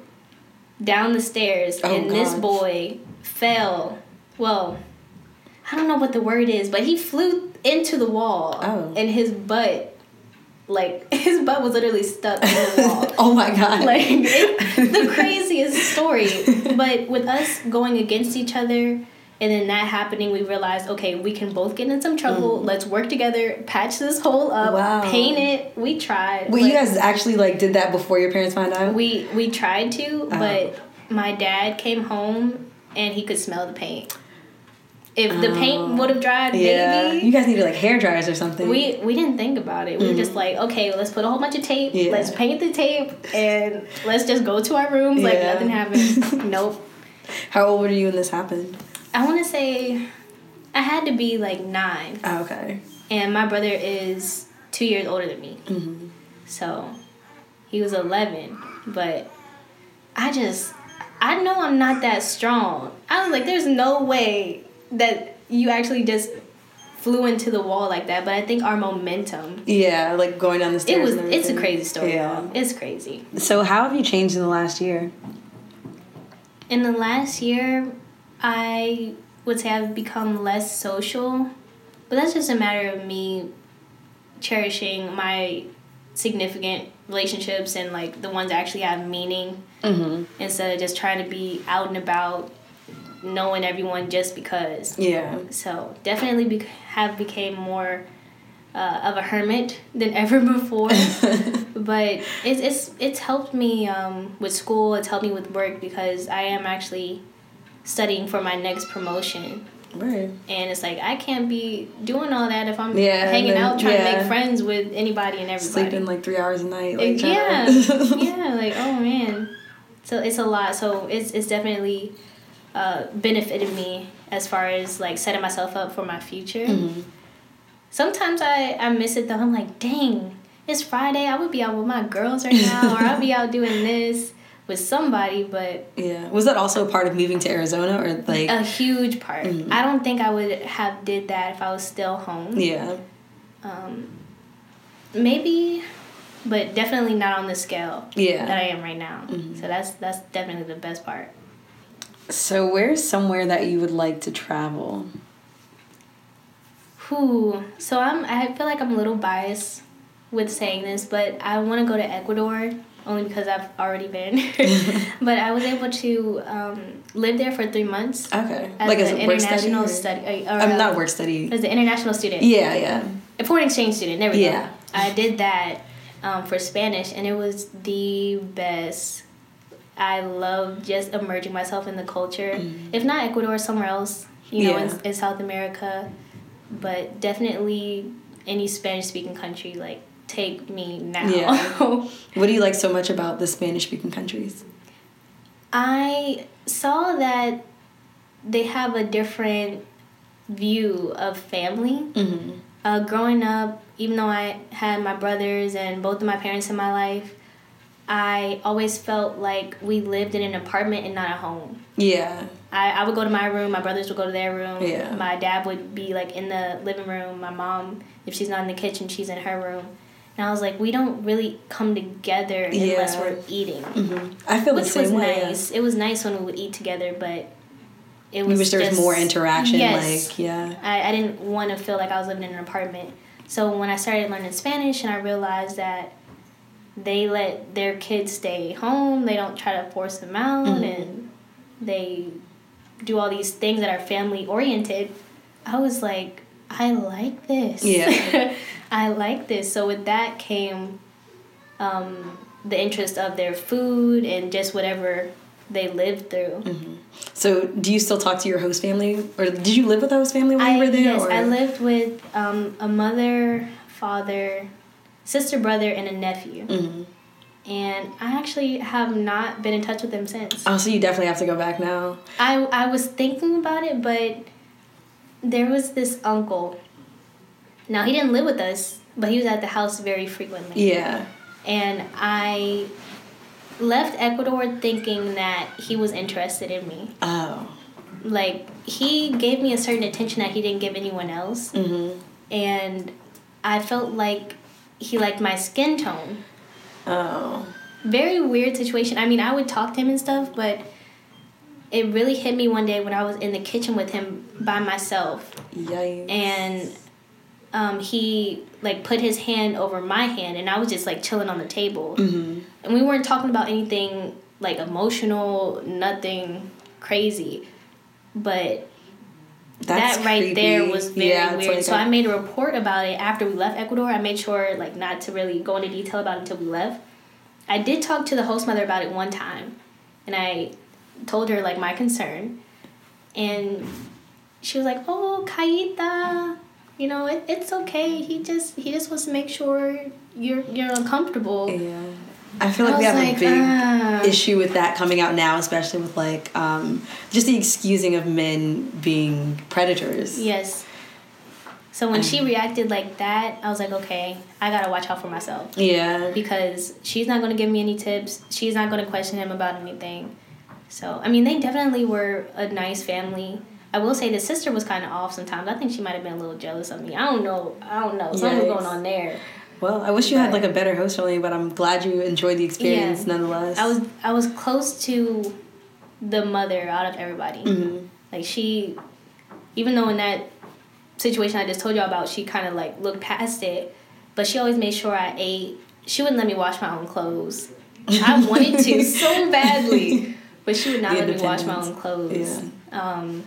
down the stairs, Oh, and this boy fell. Well, I don't know what the word is, but he flew into the wall, Oh. and his butt, like <laughs> his butt, was literally stuck in the wall. <laughs> oh my god. like it, the <laughs> craziest story. But with us going against each other and then that happening, we realized okay, we can both get in some trouble. Let's work together, patch this hole up, Mm. Wow. paint it. We tried. Wait, but you guys actually like did that before your parents found out? we we tried to, Oh. but my dad came home and he could smell the paint. If the paint would have dried, yeah. maybe You guys needed like hair dryers or something. we we didn't think about it. We were just like, okay, let's put a whole bunch of tape. Mm-hmm. Yeah. Let's paint the tape, and let's just go to our rooms like nothing happened. <laughs> nope. How old were you when this happened? I want to say I had to be like nine, Oh, okay. and my brother is two years older than me, Mm-hmm. so he was eleven. But I just I know I'm not that strong. I was like, there's no way that you actually just flew into the wall like that. But I think our momentum Yeah, like going down the stairs. It was. and It's a crazy story. Yeah. y'all. It's crazy. So how have you changed in the last year? In the last year, I would say I've become less social, but that's just a matter of me cherishing my significant relationships and like the ones that actually have meaning Mm-hmm. instead of just trying to be out and about, knowing everyone just because. Yeah. So definitely be- have became more uh, of a hermit than <laughs> ever before. <laughs> but it's it's it's helped me um, with school. It's helped me with work because I am actually studying for my next promotion. Right. And it's like I can't be doing all that if I'm Yeah, hanging then- out trying to make friends with anybody and everybody. Sleeping like three hours a night. Like, yeah, yeah, like oh man. So it's a lot. So it's it's definitely uh, benefited me as far as like setting myself up for my future. Mm-hmm. Sometimes I I miss it though. I'm like, dang, it's Friday. I would be out with my girls right now, or I'll be out doing this with somebody. But Yeah. Was that also a part of moving to Arizona or like? a huge part. Mhm. I don't think I would have did that if I was still home. yeah. Um, maybe, but definitely not on the scale Yeah. that I am right now. Mhm. So that's that's definitely the best part. So where's somewhere that you would like to travel? Whew. So I'm I feel like I'm a little biased with saying this, but I want to go to Ecuador only because I've already been. <laughs> <laughs> but I was able to um, live there for three months Okay. as like as an a work study. international or- uh, or, I'm uh, not work study. As an international student. Yeah, yeah. A foreign exchange student. There we Yeah. go. I did that um, for Spanish, and it was the best. I love just immersing myself in the culture. If not Ecuador, somewhere else, you know. Yeah. in, in South America. But definitely any Spanish speaking country, like, take me now. Yeah. <laughs> What do you like so much about the Spanish speaking countries? I saw that they have a different view of family. Mm-hmm. Uh, growing up, even though I had my brothers and both of my parents in my life, I always felt like we lived in an apartment and not a home. Yeah. I, I would go to my room, my brothers would go to their room. Yeah. My dad would be like in the living room. My mom, if she's not in the kitchen, she's in her room. And I was like, we don't really come together unless Yeah. we're eating. hmm I feel Which the same was way. yeah. nice. It was nice when we would eat together, but it You was wish there was just- more interaction. Yes. Like, yeah. I, I didn't want to feel like I was living in an apartment. So when I started learning Spanish and I realized that they let their kids stay home, they don't try to force them out, Mhm. and they do all these things that are family oriented, I was like, I like this. Yeah. <laughs> I like this. So with that came um, the interest of their food and just whatever they lived through. Mm-hmm. So, do you still talk to your host family, or did you live with the host family when I, you were there? Yes, or? I lived with um, a mother, father, sister, brother, and a nephew. hmm And I actually have not been in touch with them since. Oh, so you definitely have to go back now. I, I was thinking about it, but there was this uncle. Now, he didn't live with us, but he was at the house very frequently. Yeah. And I left Ecuador thinking that he was interested in me. Oh. Like, he gave me a certain attention that he didn't give anyone else. Mm-hmm. and I felt like he liked my skin tone. Oh. Very weird situation. I mean, I would talk to him and stuff, but it really hit me one day when I was in the kitchen with him by myself, Yikes. and um, he like put his hand over my hand, and I was just like chilling on the table, Mm-hmm. and we weren't talking about anything like emotional, nothing crazy, but That's that right creepy. there was very Yeah, weird. like so I made a report about it after we left Ecuador. I made sure like not to really go into detail about it until we left. I did talk to the host mother about it one time, and I told her like my concern, and she was like, "Oh, Kaita, you know it, it's okay. He just he just wants to make sure you're you're uncomfortable." Yeah. I feel like I we have like, a big "Ah." issue with that coming out now, especially with like um, just the excusing of men being predators. Yes. So when she Um, reacted like that, I was like, okay, I gotta watch out for myself. Yeah. because she's not going to give me any tips. She's not going to question him about anything. So, I mean, they definitely were a nice family. I will say the sister was kind of off sometimes. I think she might have been a little jealous of me. I don't know. I don't know. Something's going on there. Well, I wish you had like a better host family, but I'm glad you enjoyed the experience Yeah. nonetheless. I was I was close to the mother out of everybody. Mhm. Like she, even though in that situation I just told y'all about, she kind of like looked past it, but she always made sure I ate. She wouldn't let me wash my own clothes. I wanted to <laughs> so badly, but she would not The let me wash my own clothes. Um,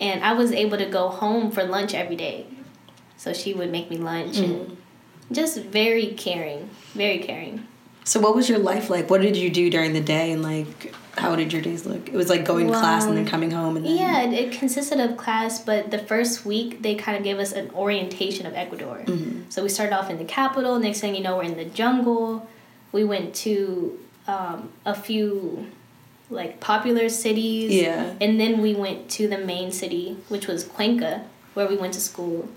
and I was able to go home for lunch every day, so she would make me lunch Mm-hmm. and just very caring, very caring. So, what was your life like? What did you do during the day, and like, how did your days look? It was like going to class and then coming home, and then Yeah, it, it consisted of class, but the first week they kind of gave us an orientation of Ecuador. Mm-hmm. So we started off in the capital. Next thing you know, we're in the jungle. We went to um, a few like popular cities. Yeah. And then we went to the main city, which was Cuenca, where we went to school.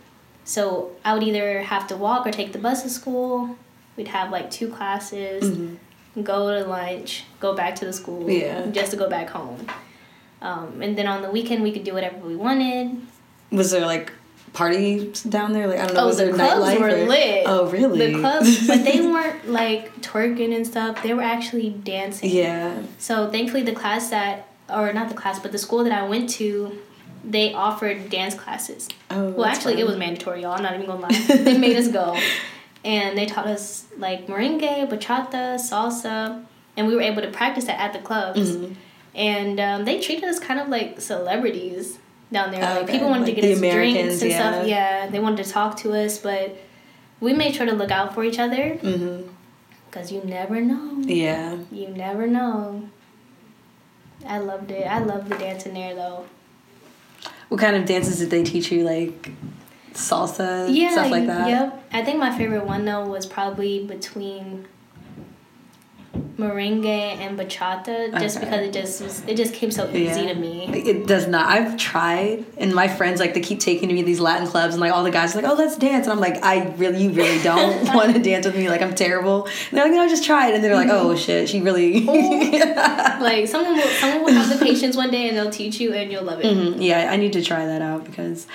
So I would either have to walk or take the bus to school. We'd have like two classes, Mhm. go to lunch, go back to the school, Yeah. just to go back home. Um, and then on the weekend, we could do whatever we wanted. was there like parties down there? Like I don't know. Oh, was the there clubs nightlife were or- lit. Oh, really? The clubs, but they <laughs> weren't like twerking and stuff. They were actually dancing. yeah. So thankfully, the class that, or not the class, but the school that I went to, they offered dance classes. Oh. Well, actually, it was mandatory, y'all. I'm not even gonna lie. <laughs> they made us go, and they taught us like merengue, bachata, salsa, and we were able to practice that at the clubs. Mhm. And um, they treated us kind of like celebrities down there. Like Okay, people wanted like to get us drinks and yeah. stuff. Yeah, they wanted to talk to us, but we made sure to look out for each other Mhm. because you never know. Yeah. You never know. I loved it. I loved the dancing there though. What kind of dances did they teach you? Like salsa, Yeah, stuff like that. Yep. I think my favorite one though was probably between merengue and bachata just Okay. because it just was, it just came so easy to me. It does not. I've tried, and my friends like they keep taking me to these Latin clubs, and like all the guys are like, "Oh, let's dance," and I'm like, "I really, you really don't <laughs> want to dance with me? Like I'm terrible." And they're like, "No, just try it," and they're like, "Oh shit, she really." <laughs> Like someone will someone will have the patience one day and they'll teach you and you'll love it. Mhm. Yeah, I need to try that out because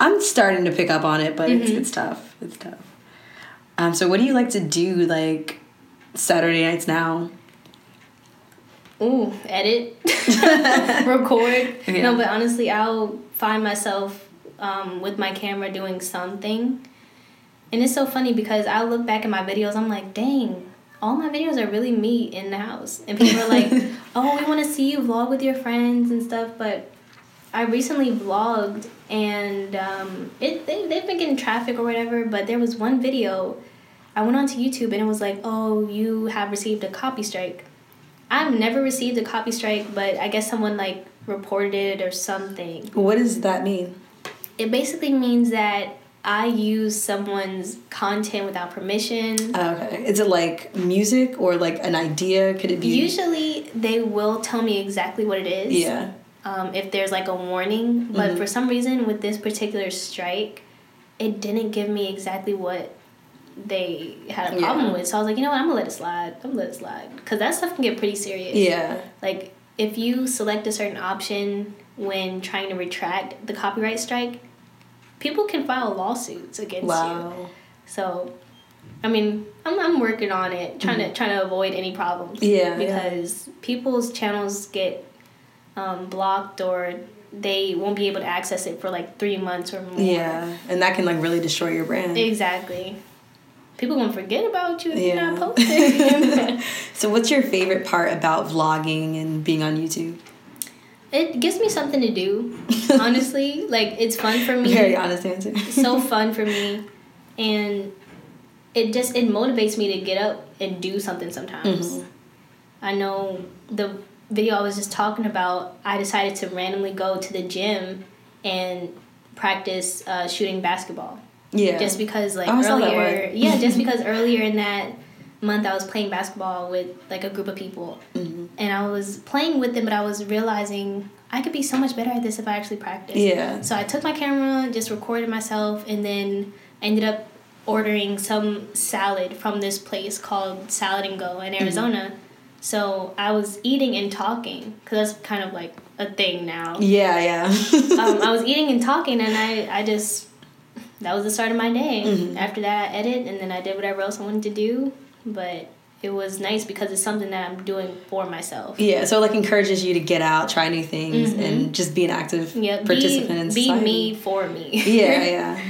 I'm starting to pick up on it, but it's it's tough. It's tough. Um, so what do you like to do like Saturday nights now? Ooh, edit, <laughs> record. Yeah. No, but honestly, I'll find myself um, with my camera doing something, and it's so funny because I look back at my videos. I'm like, dang, all my videos are really me in the house, and people are like, <laughs> oh, we want to see you vlog with your friends and stuff. But I recently vlogged, and um, it they they've been getting traffic or whatever. But there was one video. I went onto YouTube and it was like, oh, you have received a copy strike. I've never received a copy strike, but I guess someone like reported it or something. What does that mean? It basically means that I use someone's content without permission. Oh, okay, is it like music or like an idea? Could it be? Usually they will tell me exactly what it is. Yeah. Um, if there's like a warning, but Mhm. for some reason with this particular strike, it didn't give me exactly what they had a problem Yeah. with. So I was like, you know what, I'm gonna let it slide. I'm gonna let it slide because that stuff can get pretty serious. Yeah. like if you select a certain option when trying to retract the copyright strike people can file lawsuits against you Wow. so i mean i'm, I'm working on it trying to trying to avoid any problems Mm-hmm. Yeah, yeah. because people's channels get um, blocked or they won't be able to access it for like three months or more Yeah, and that can like really destroy your brand. exactly people gonna forget about you if you're not posting. <laughs> So, what's your favorite part about vlogging and being on YouTube? it gives me something to do <laughs> honestly. Like it's fun for me. Very honest answer. so fun for me. And it just it motivates me to get up and do something sometimes. Mhm. i know the video i was just talking about i decided to randomly go to the gym and practice uh, shooting basketball yeah. just because like Oh, I saw that earlier yeah <laughs> just because earlier in that month i was playing basketball with like a group of people Mhm. and i was playing with them but i was realizing i could be so much better at this if i actually practiced Yeah. so I took my camera, just recorded myself, and then ended up ordering some salad from this place called Salad and Go in Arizona. So I was eating and talking because that's kind of like a thing now. Yeah, yeah. <laughs> um, I was eating and talking, and I, I just that was the start of my day. Mhm. After that, I edit, and then I did whatever else I wanted to do. But it was nice because it's something that I'm doing for myself. yeah, so it, like encourages you to get out, try new things, Mhm. and just be an active Yeah, participant be, in be me for me. <laughs> yeah, <laughs> yeah.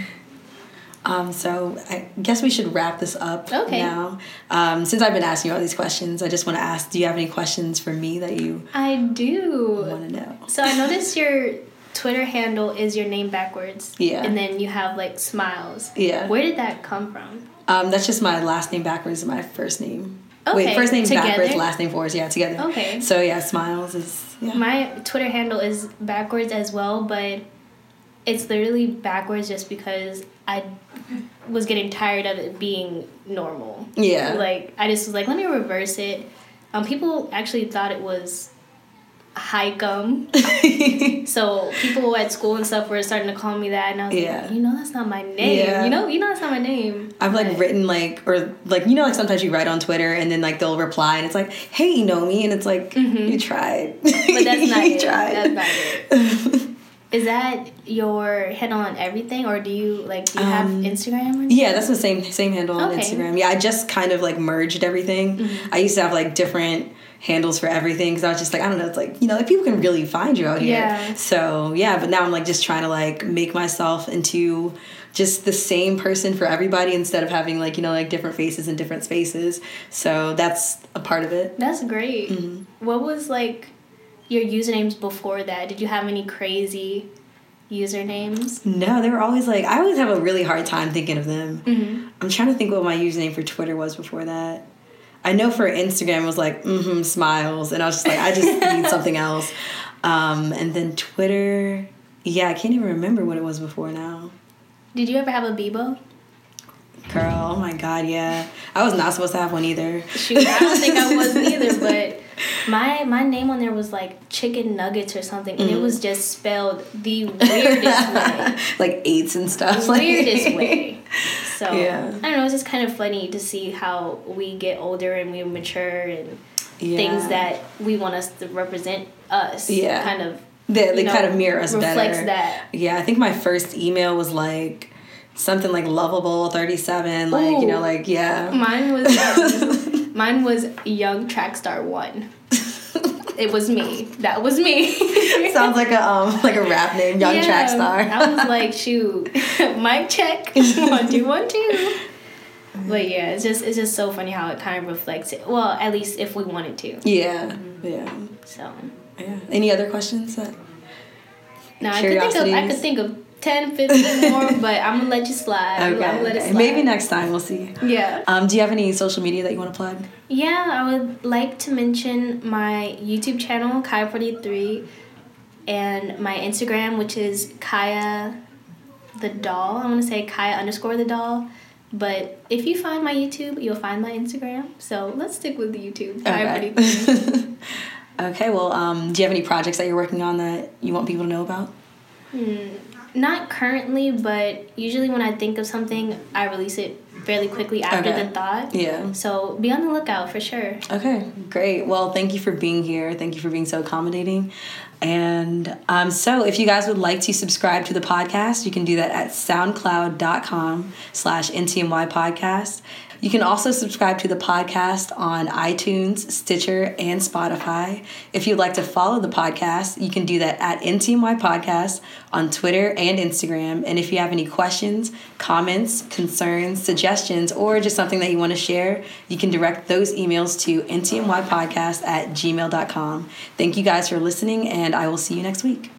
Um, so I guess we should wrap this up Okay. now. Um, since I've been asking you all these questions, I just want to ask: Do you have any questions for me that you I do. want to know? So I noticed your Twitter handle is your name backwards. Yeah. And then you have like smiles. Yeah. Where did that come from? Um, that's just my last name backwards and my first name. Okay, Wait, first name together? backwards, last name forwards. Yeah, together. Okay. So yeah, smiles is yeah. My Twitter handle is backwards as well, but it's literally backwards just because I was getting tired of it being normal. Yeah. Like I just was like, let me reverse it. Um, people actually thought it was Hikum. <laughs> So people at school and stuff were starting to call me that, and I was Yeah. like, you know, that's not my name. Yeah. You know, you know, that's not my name. I've like written like or like you know like sometimes you write on Twitter and then like they'll reply and it's like hey you know me and it's like Mhm. you tried but that's <laughs> not you it. tried That's not it. Is that your handle on everything, or do you like do you have Um, Instagram? Or yeah that's the same same handle on Instagram yeah I just kind of like merged everything Mm-hmm. I used to have like different handles for everything because I was just like I don't know it's like you know like people can really find you out here Yeah. so yeah but now I'm like just trying to like make myself into just the same person for everybody instead of having like you know like different faces in different spaces so that's a part of it That's great. Mm-hmm. What was like your usernames before that? Did you have any crazy usernames? No, they were always like I always have a really hard time thinking of them. Mm-hmm. I'm trying to think what my username for Twitter was before that. I know for Instagram it was like mm-hmm smiles, and I was just like I just <laughs> need something else. Um, and then Twitter, yeah, I can't even remember what it was before now. Did you ever have a Bebo? Girl, oh my god, yeah. I was not supposed to have one either. Shoot, I don't think I was <laughs> either, but my my name on there was like chicken nuggets or something, and mm. it was just spelled the weirdest <laughs> way. like eights and stuff. Weirdest way. <laughs> So yeah. I don't know. It's just kind of funny to see how we get older and we mature and yeah. things that we want us to represent us. Yeah. Kind of. They, they know, kind of mirror us reflects better. that. Yeah, I think my first email was like something like lovable 37 like Ooh, you know like yeah mine was um, <laughs> mine was young track star one. <laughs> It was me. That was me. <laughs> Sounds like a um like a rap name young yeah, track star i was like shoot <laughs> mic check. One two one two. But yeah it's just it's just so funny how it kind of reflects it. Well at least if we wanted to. Yeah mm-hmm. yeah. So. Yeah. Any other questions that no, I could think of I could think of 10, 15 <laughs> more, but I'm gonna let you slide. Okay. Let okay. Maybe next time we'll see. Yeah. Um, do you have any social media that you want to plug? Yeah, I would like to mention my YouTube channel, Kiah43, and my Instagram, which is Kiah the doll. I want to say Kiah underscore the doll. But if you find my YouTube, you'll find my Instagram. So let's stick with the YouTube. Okay. <laughs> okay, well, um, do you have any projects that you're working on that you want people to know about? Hmm. Not currently, but usually when I think of something, I release it fairly quickly after okay. the thought. Yeah. So be on the lookout for sure. Okay, great. Well, thank you for being here. Thank you for being so accommodating. And um, so if you guys would like to subscribe to the podcast, you can do that at soundcloud.com slash NTMY podcast. You can also subscribe to the podcast on iTunes, Stitcher, and Spotify. If you'd like to follow the podcast, you can do that at NTMY Podcast on Twitter and Instagram. And if you have any questions, comments, concerns, suggestions, or just something that you want to share, you can direct those emails to ntmypodcast at gmail.com. Thank you guys for listening, and I will see you next week.